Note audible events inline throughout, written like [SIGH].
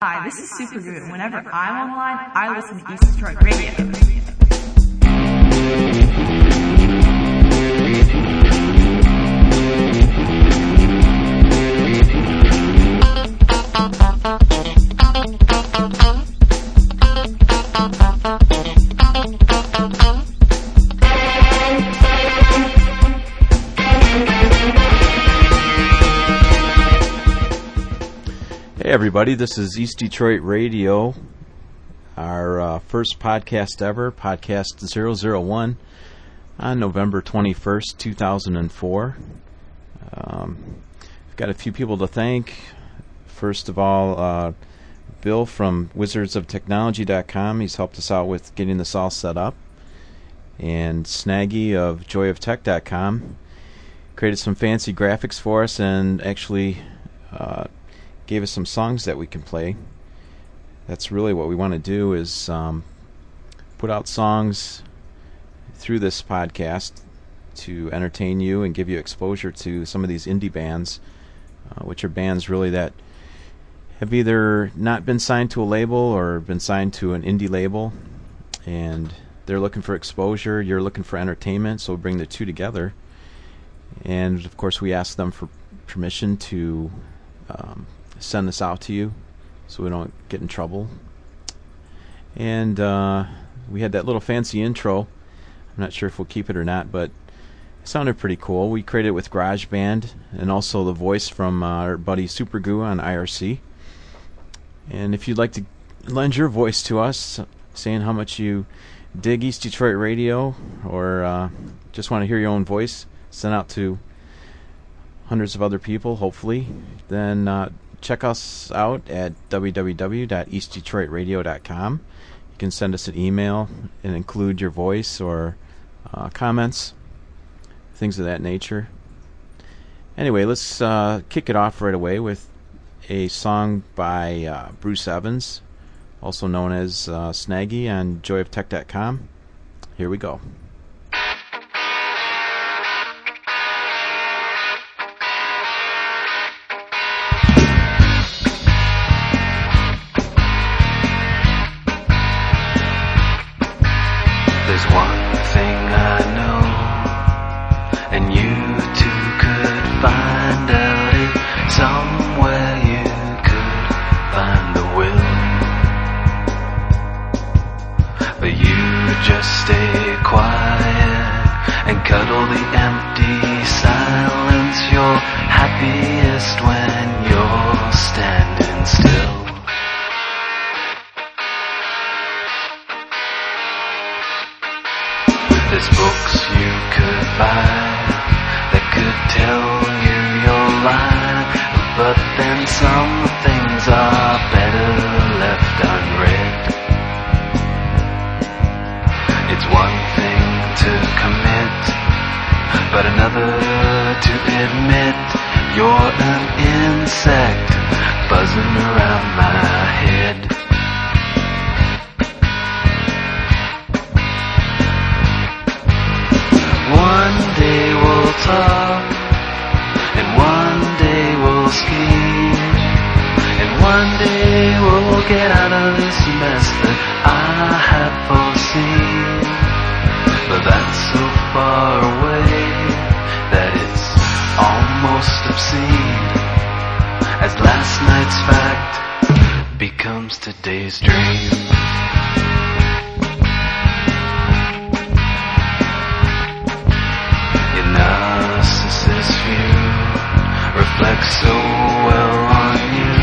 Hi, this is Super and whenever I'm online, I listen to East Detroit Radio. Everybody, this is East Detroit Radio, our uh, first podcast ever, podcast 001, on November 21st, 2004. Um, we've got a few people to thank. First of all, uh, Bill from wizardsoftechnology.com. He's helped us out with getting this all set up. And Snaggy of joyoftech.com created some fancy graphics for us and actually uh, gave us some songs that we can play. That's really what we want to do is um, put out songs through this podcast to entertain you and give you exposure to some of these indie bands, uh, which are bands really that have either not been signed to a label or been signed to an indie label, and they're looking for exposure. You're looking for entertainment, so we bring the two together. And of course, we ask them for permission to um, send this out to you so we don't get in trouble. And uh, we had that little fancy intro. I'm not sure if we'll keep it or not, but it sounded pretty cool. We created it with GarageBand and also the voice from uh, our buddy Super Goo on IRC. And if you'd like to lend your voice to us, saying how much you dig East Detroit Radio or uh, just want to hear your own voice, sent out to hundreds of other people, hopefully, then uh, check us out at www.eastdetroitradio.com. You can send us an email and include your voice or uh, comments, things of that nature. Anyway, let's uh, kick it off right away with a song by uh, Bruce Evans, also known as uh, Snaggy on joyoftech.com. Here we go. There's books you could buy that could tell you your life, but then some things are better left unread. It's one thing to commit, but another to admit you're an insect buzzing around my head. Far away that it's almost obscene, as last night's fact becomes today's dream. Your narcissist view reflects so well on you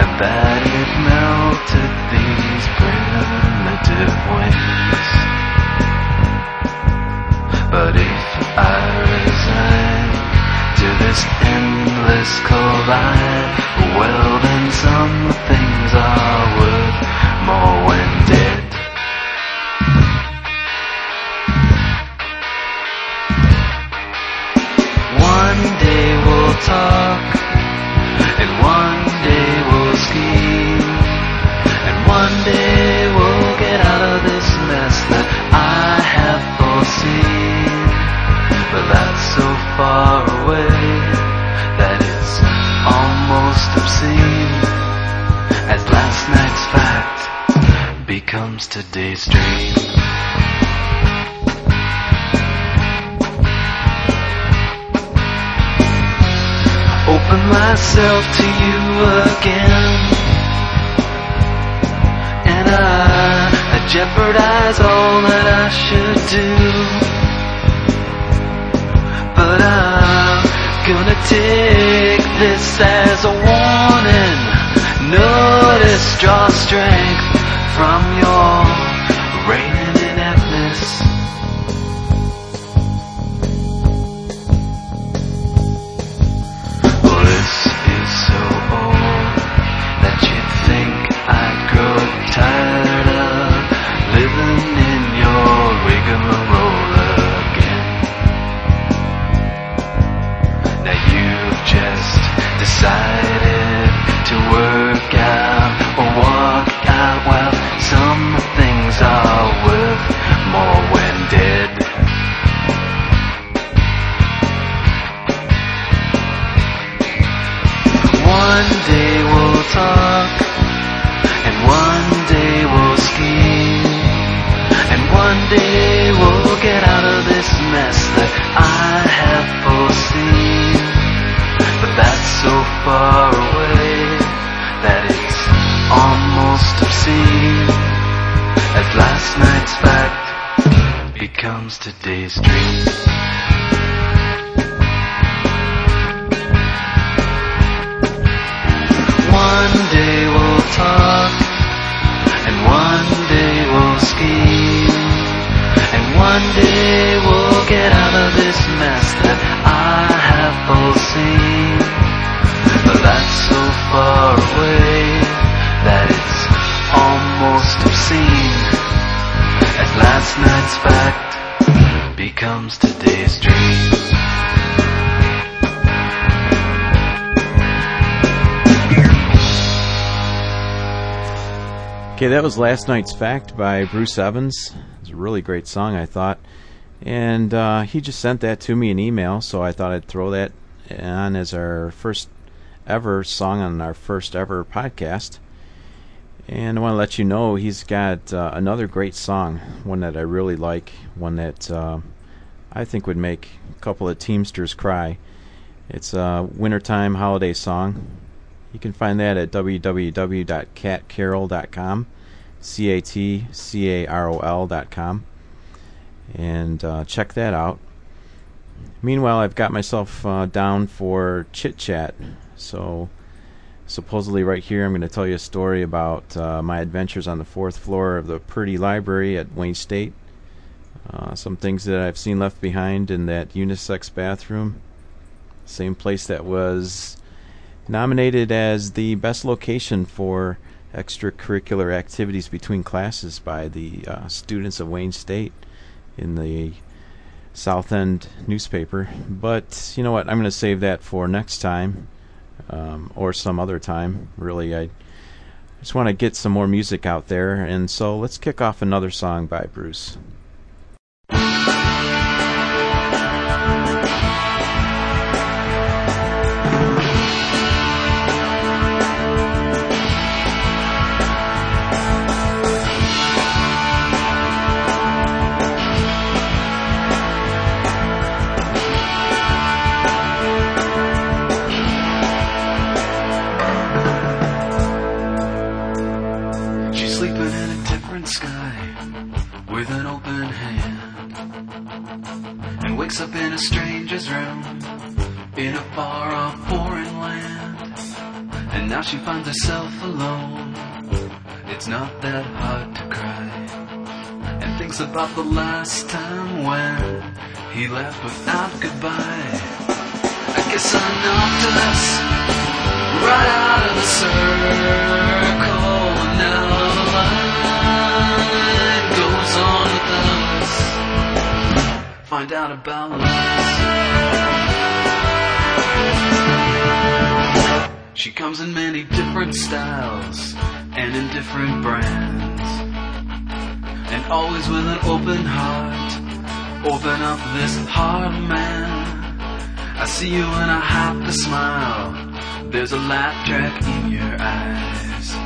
and that it melted these primitive wings. Endless collide, well then some things are worth more when dead. One day we'll talk, and one day we'll scheme, and one day we'll get out of this mess that I have foreseen. But that's so far away as last night's fact becomes today's dream. Open myself to you again. And I, I jeopardize all that I should do. Gonna take this as a warning. Notice, draw strength from your One day we'll talk, and one day we'll scheme, and one day we'll get out of this mess that I have foreseen. But that's so far away that it's almost obscene. As last night's fact becomes today's dream. One day we'll talk, and one day we'll scheme, and one day we'll get out of this mess that I have foreseen. But that's so far away that it's almost obscene. As last night's fact becomes today's dream. Okay, that was Last Night's Fact by Bruce Evans. It's a really great song, I thought. And uh, he just sent that to me in email, so I thought I'd throw that on as our first ever song on our first ever podcast. And I want to let you know he's got uh, another great song, one that I really like, one that uh, I think would make a couple of Teamsters cry. It's a wintertime holiday song. You can find that at www.catcarol.com, C A T C A R O L.com, and uh, check that out. Meanwhile, I've got myself uh, down for chit chat. So, supposedly, right here, I'm going to tell you a story about uh, my adventures on the fourth floor of the Purdy Library at Wayne State. Uh, some things that I've seen left behind in that unisex bathroom. Same place that was nominated as the best location for extracurricular activities between classes by the uh, students of Wayne State in the South End newspaper. But you know what? I'm going to save that for next time um, or some other time. Really, I just want to get some more music out there. And so let's kick off another song by Bruce. Herself alone. It's not that hard to cry and thinks about the last time when he left without goodbye. I guess I knocked us right out of the circle. And now the line goes on without us. Find out about us. She comes in many different styles and in different brands. And always with an open heart. Open up this heart, man. I see you and I have to smile. There's a laugh track in your eyes.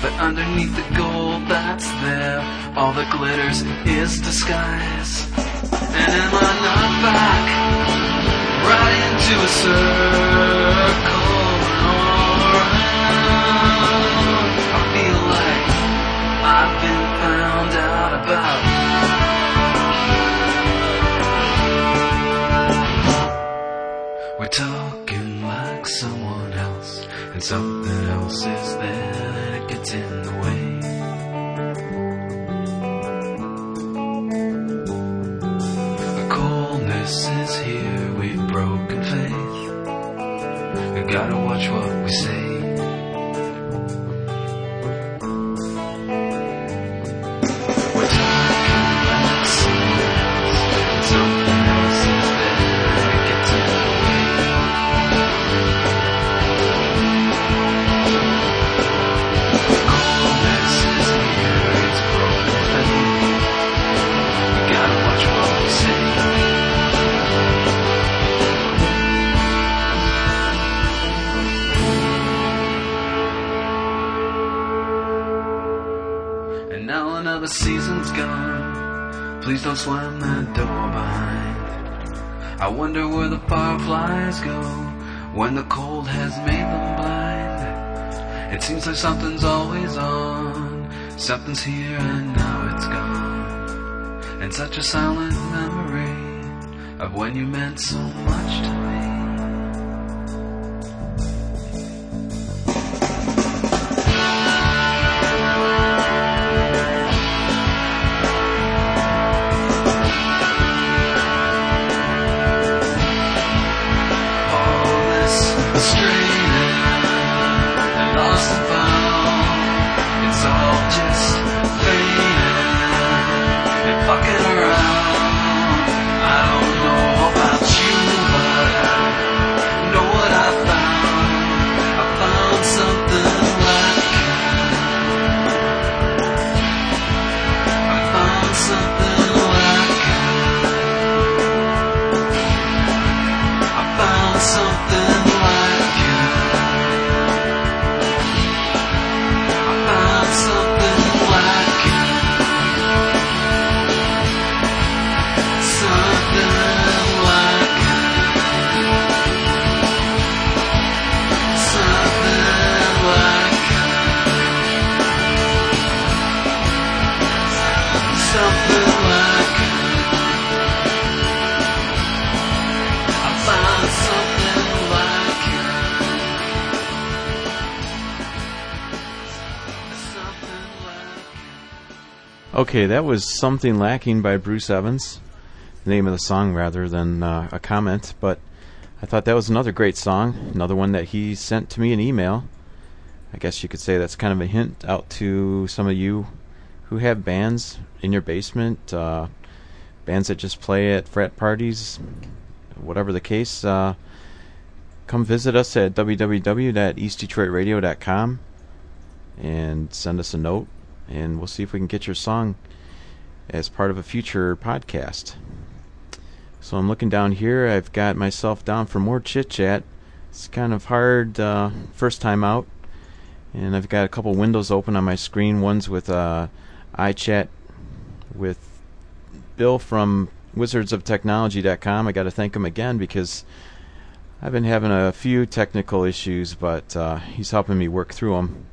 But underneath the gold that's there, all that glitters is disguise. And am I not back? Right into a circle talking like someone else, and something else is there that gets in the way. The coldness is here, we've broken faith. We gotta watch what we say. Wonder where the fireflies go when the cold has made them blind. It seems like something's always on. Something's here and now it's gone. And such a silent memory of when you meant so much to me. Okay, that was Something Lacking by Bruce Evans. The name of the song rather than uh, a comment, but I thought that was another great song. Another one that he sent to me an email. I guess you could say that's kind of a hint out to some of you who have bands in your basement, uh, bands that just play at frat parties, whatever the case. Uh, come visit us at www.eastdetroitradio.com and send us a note, and we'll see if we can get your song as part of a future podcast. So I'm looking down here. I've got myself down for more chit chat. It's kind of hard uh, first time out, and I've got a couple windows open on my screen. One's with uh, iChat with Bill from WizardsOfTechnology.com. I got to thank him again because I've been having a few technical issues, but uh, he's helping me work through them.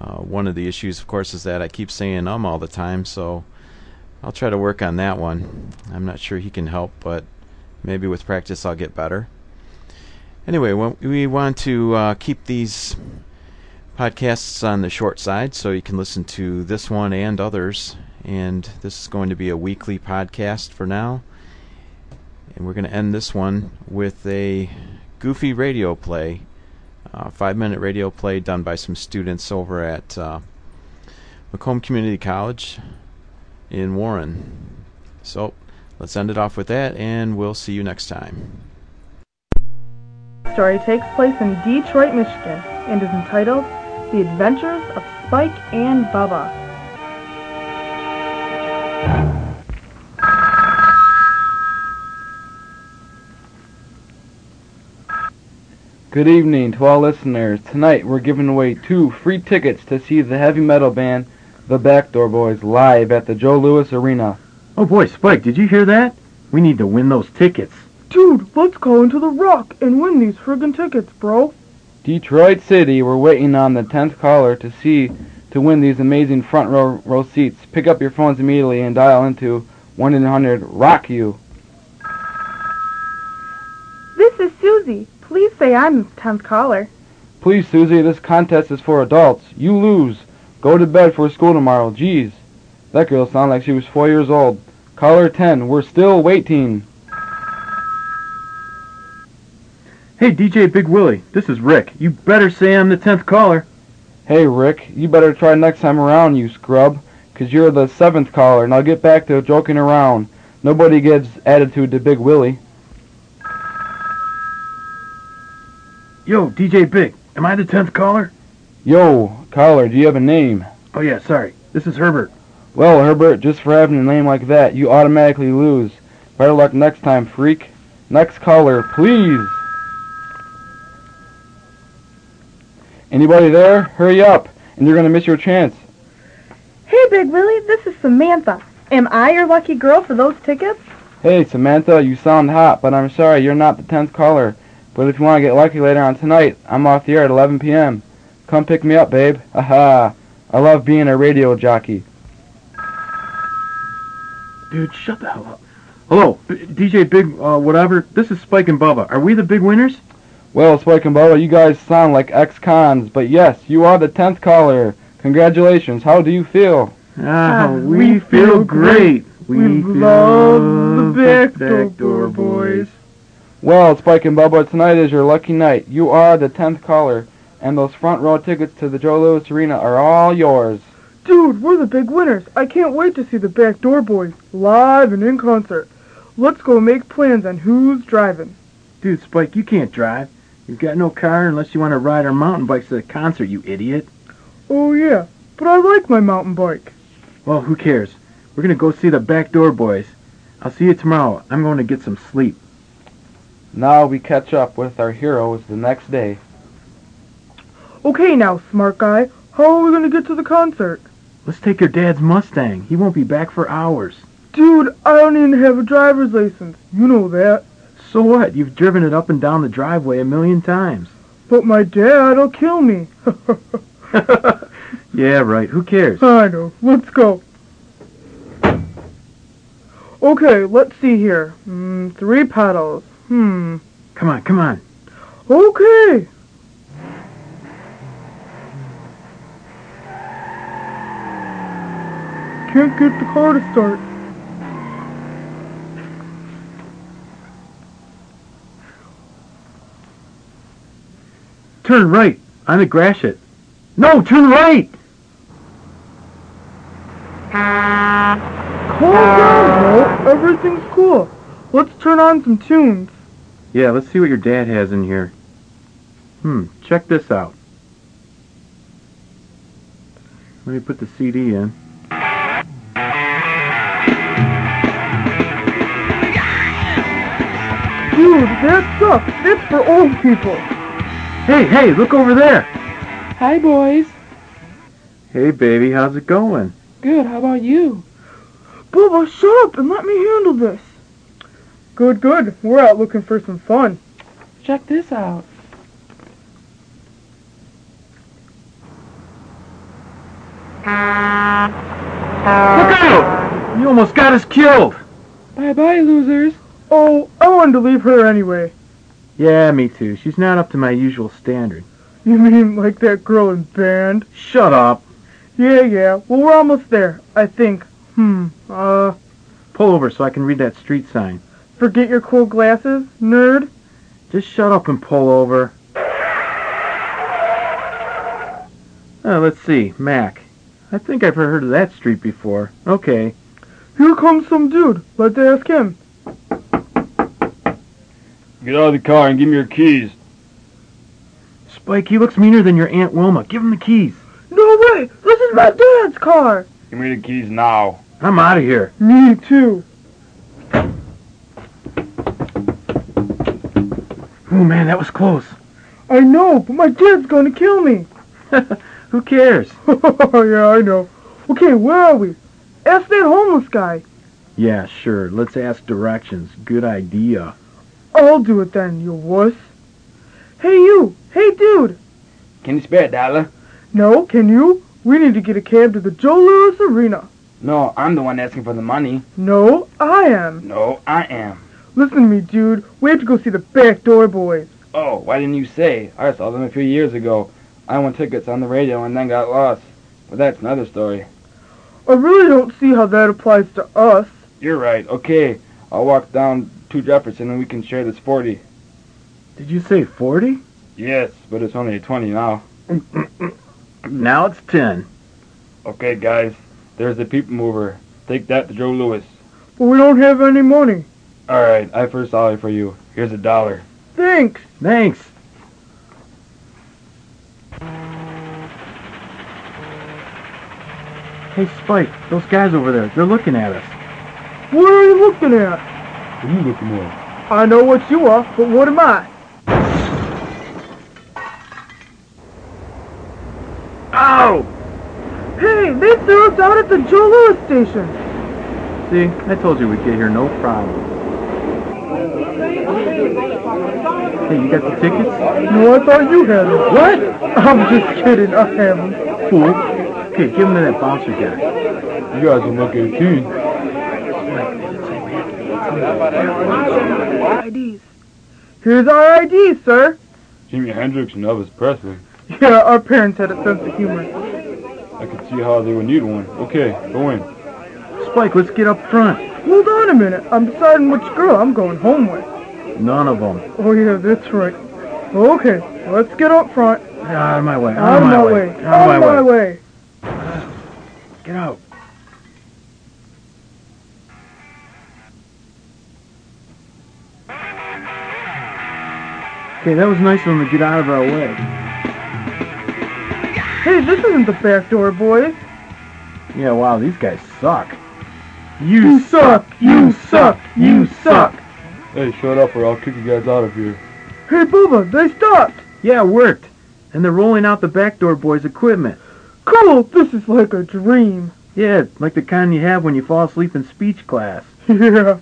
Uh, one of the issues, of course, is that I keep saying um all the time, so I'll try to work on that one. I'm not sure he can help, but maybe with practice I'll get better. Anyway, we want to uh, keep these podcasts on the short side so you can listen to this one and others. And this is going to be a weekly podcast for now. And we're going to end this one with a goofy radio play, uh, five minute radio play done by some students over at uh, Macomb Community College in Warren. So let's end it off with that, and we'll see you next time. story takes place in Detroit, Michigan, and is entitled The Adventures of Spike and Bubba. Good evening to all listeners. Tonight we're giving away two free tickets to see the heavy metal band, the Backdoor Boys, live at the Joe Louis Arena. Oh boy, Spike, did you hear that? We need to win those tickets. Dude, let's go into the rock and win these friggin' tickets, bro. Detroit City, we're waiting on the 10th caller to see to win these amazing front row, row seats. Pick up your phones immediately and dial into 1-800-ROCK-YOU. This is Susie. Please say I'm the 10th caller. Please, Susie, this contest is for adults. You lose. Go to bed for school tomorrow. Jeez. That girl sounded like she was four years old. Caller 10, we're still waiting. Hey, DJ Big Willie, this is Rick. You better say I'm the 10th caller. Hey, Rick, you better try next time around, you scrub, 'cause you're the seventh caller. Now get back to joking around. Nobody gives attitude to Big Willie. Yo, DJ Big, am I the 10th caller? Yo, caller, do you have a name? Oh yeah, sorry. This is Herbert. Well, Herbert, just for having a name like that, you automatically lose. Better luck next time, freak. Next caller, please. Anybody there? Hurry up, and you're gonna miss your chance. Hey, Big Willie, this is Samantha. Am I your lucky girl for those tickets? Hey, Samantha, you sound hot, but I'm sorry, you're not the 10th caller. But if you want to get lucky later on tonight, I'm off the air at 11 p.m. Come pick me up, babe. Aha! I love being a radio jockey. Dude, shut the hell up. Hello, B- DJ Big, uh, whatever. This is Spike and Bubba. Are we the big winners? Well, Spike and Bubba, you guys sound like ex-cons, but yes, you are the 10th caller. Congratulations. How do you feel? Ah, we we feel feel great. We love the Backdoor Boys. Well, Spike and Bubba, tonight is your lucky night. You are the 10th caller, and those front row tickets to the Joe Louis Arena are all yours. Dude, we're the big winners. I can't wait to see the Backdoor Boys live and in concert. Let's go make plans on who's driving. Dude, Spike, you can't drive. You've got no car unless you want to ride our mountain bikes to the concert, you idiot. Oh yeah, but I like my mountain bike. Well, who cares? We're gonna go see the Backdoor Boys. I'll see you tomorrow. I'm going to get some sleep. Now we catch up with our heroes the next day. Okay now, smart guy, how are we gonna get to the concert? Let's take your dad's Mustang. He won't be back for hours. Dude, I don't even have a driver's license. You know that. So what? You've driven it up and down the driveway a million times. But my dad'll kill me. [LAUGHS] yeah, right. Who cares? I know. Let's go. Okay, let's see here. Mm, three pedals. Hmm. Come on, come on. Okay. Can't get the car to start. Turn right on the Gratiot. No, turn right. Calm down, bro. Everything's cool. Let's turn on some tunes. Yeah, let's see what your dad has in here. Hmm, check this out. Let me put the CD in. Dude, that sucks. It's for old people. Hey, hey, look over there. Hi, boys. Hey, baby, how's it going? Good, how about you? Bubba, shut up and let me handle this. Good, good. We're out looking for some fun. Check this out. Look out! You almost got us killed. Bye-bye, losers. Oh, I wanted to leave her anyway. Yeah, me too. She's not up to my usual standard. You mean like that girl in band? Shut up. Yeah, yeah. Well, we're almost there, I think. Hmm, uh, Pull over so I can read that street sign. Forget your cool glasses, nerd? Just shut up and pull over. Uh, let's see, Mack. I think I've heard of that street before. Okay. Here comes some dude. Let's ask him. Get out of the car and give me your keys. Spike, he looks meaner than your Aunt Wilma. Give him the keys. No way! This is my dad's car! Give me the keys now. I'm out of here. Me too. Oh man, that was close. I know, but my dad's gonna kill me. [LAUGHS] Who cares? [LAUGHS] yeah, I know. Okay, where are we? Ask that homeless guy. Yeah, sure. Let's ask directions. Good idea. I'll do it then, you wuss. Hey, you! Hey, dude! Can you spare a dollar? No, can you? We need to get a cab to the Joe Louis Arena. No, I'm the one asking for the money. No, I am. No, I am. Listen to me, dude. We have to go see the Backdoor Boys. Oh, why didn't you say? I saw them a few years ago. I won tickets on the radio and then got lost. But that's another story. I really don't see how that applies to us. You're right. Okay, I'll walk down to Jefferson and we can share this 40. Did you say 40? Yes, but it's only 20 now. [CLEARS THROAT] Now it's 10. Okay, guys, there's the people mover. Take that to Joe Louis. But we don't have any money. Alright, I first solid for you. Here's a dollar. Thanks. Thanks. Hey, Spike, those guys over there, they're looking at us. What are you looking at? What are you looking at? I know what you are, but what am I? Ow! Hey, they threw us out at the Joe Louis station. See, I told you we'd get here no problem. Hey, you got the tickets? No, I thought you had them. What? I'm just kidding. I have them. Fool. Okay, give them to that bouncer guy. You guys are looking too. IDs. Here's our IDs, sir. Jimi Hendrix and Elvis Presley. Yeah, our parents had a sense of humor. I could see how they would need one. Okay, go in. Spike, let's get up front. Hold on a minute. I'm deciding which girl I'm going home with. None of them. Oh, yeah, that's right. Okay, let's get up front. Out of my way. Out of my way. Out of my way. Get out. Okay, that was nice of them to get out of our way. Hey, this isn't the back door, boys. Yeah, wow, these guys suck. You suck! You suck! You suck! Hey, shut up or I'll kick you guys out of here. Hey, Bubba, they stopped! Yeah, it worked. And they're rolling out the Backdoor Boys' equipment. Cool, this is like a dream. Yeah, like the kind you have when you fall asleep in speech class. [LAUGHS] Yeah.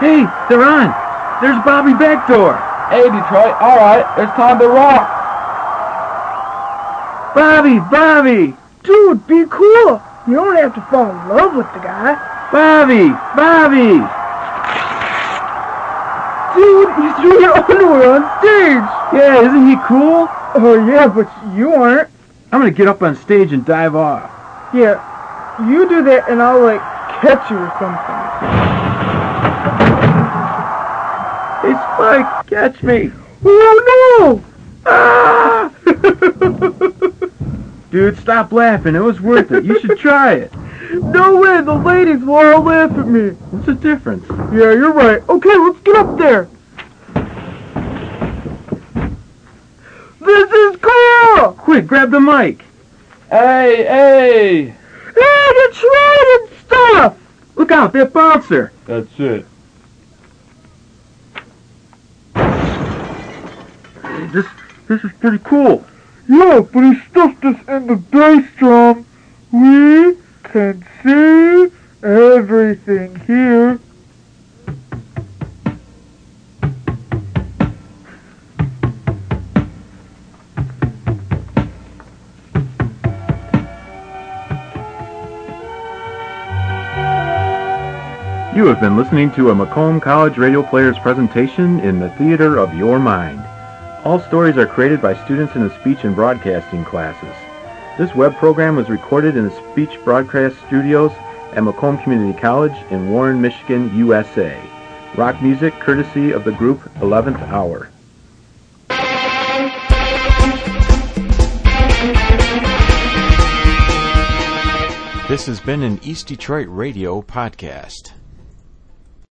Hey, they're on. There's Bobby Backdoor. Hey, Detroit, alright, it's time to rock. Bobby, Bobby, Dude, be cool. You don't have to fall in love with the guy. Bobby, Bobby. Dude, you threw your [LAUGHS] underwear on stage. Yeah, isn't he cool? Oh, yeah, but you aren't. I'm gonna get up on stage and dive off. Yeah, you do that and I'll, like, catch you or something. It's Spike, catch me. Oh, no! Ah! [LAUGHS] Dude, stop laughing. It was worth it. You should try it. No way, the ladies will all laugh at me. What's the difference? Yeah, you're right. Okay, let's get up there. This is cool! Quick, grab the mic. Hey, hey! Hey, it's raining stuff! Look out, that bouncer. That's it. This, this is pretty cool. Yeah, but he stuffed us in the bass drum. We can see everything here. You have been listening to a Macomb College Radio Players presentation in the theater of your mind. All stories are created by students in the speech and broadcasting classes. This web program was recorded in the speech broadcast studios at Macomb Community College in Warren, Michigan, USA. Rock music courtesy of the group 11th Hour. This has been an East Detroit Radio podcast.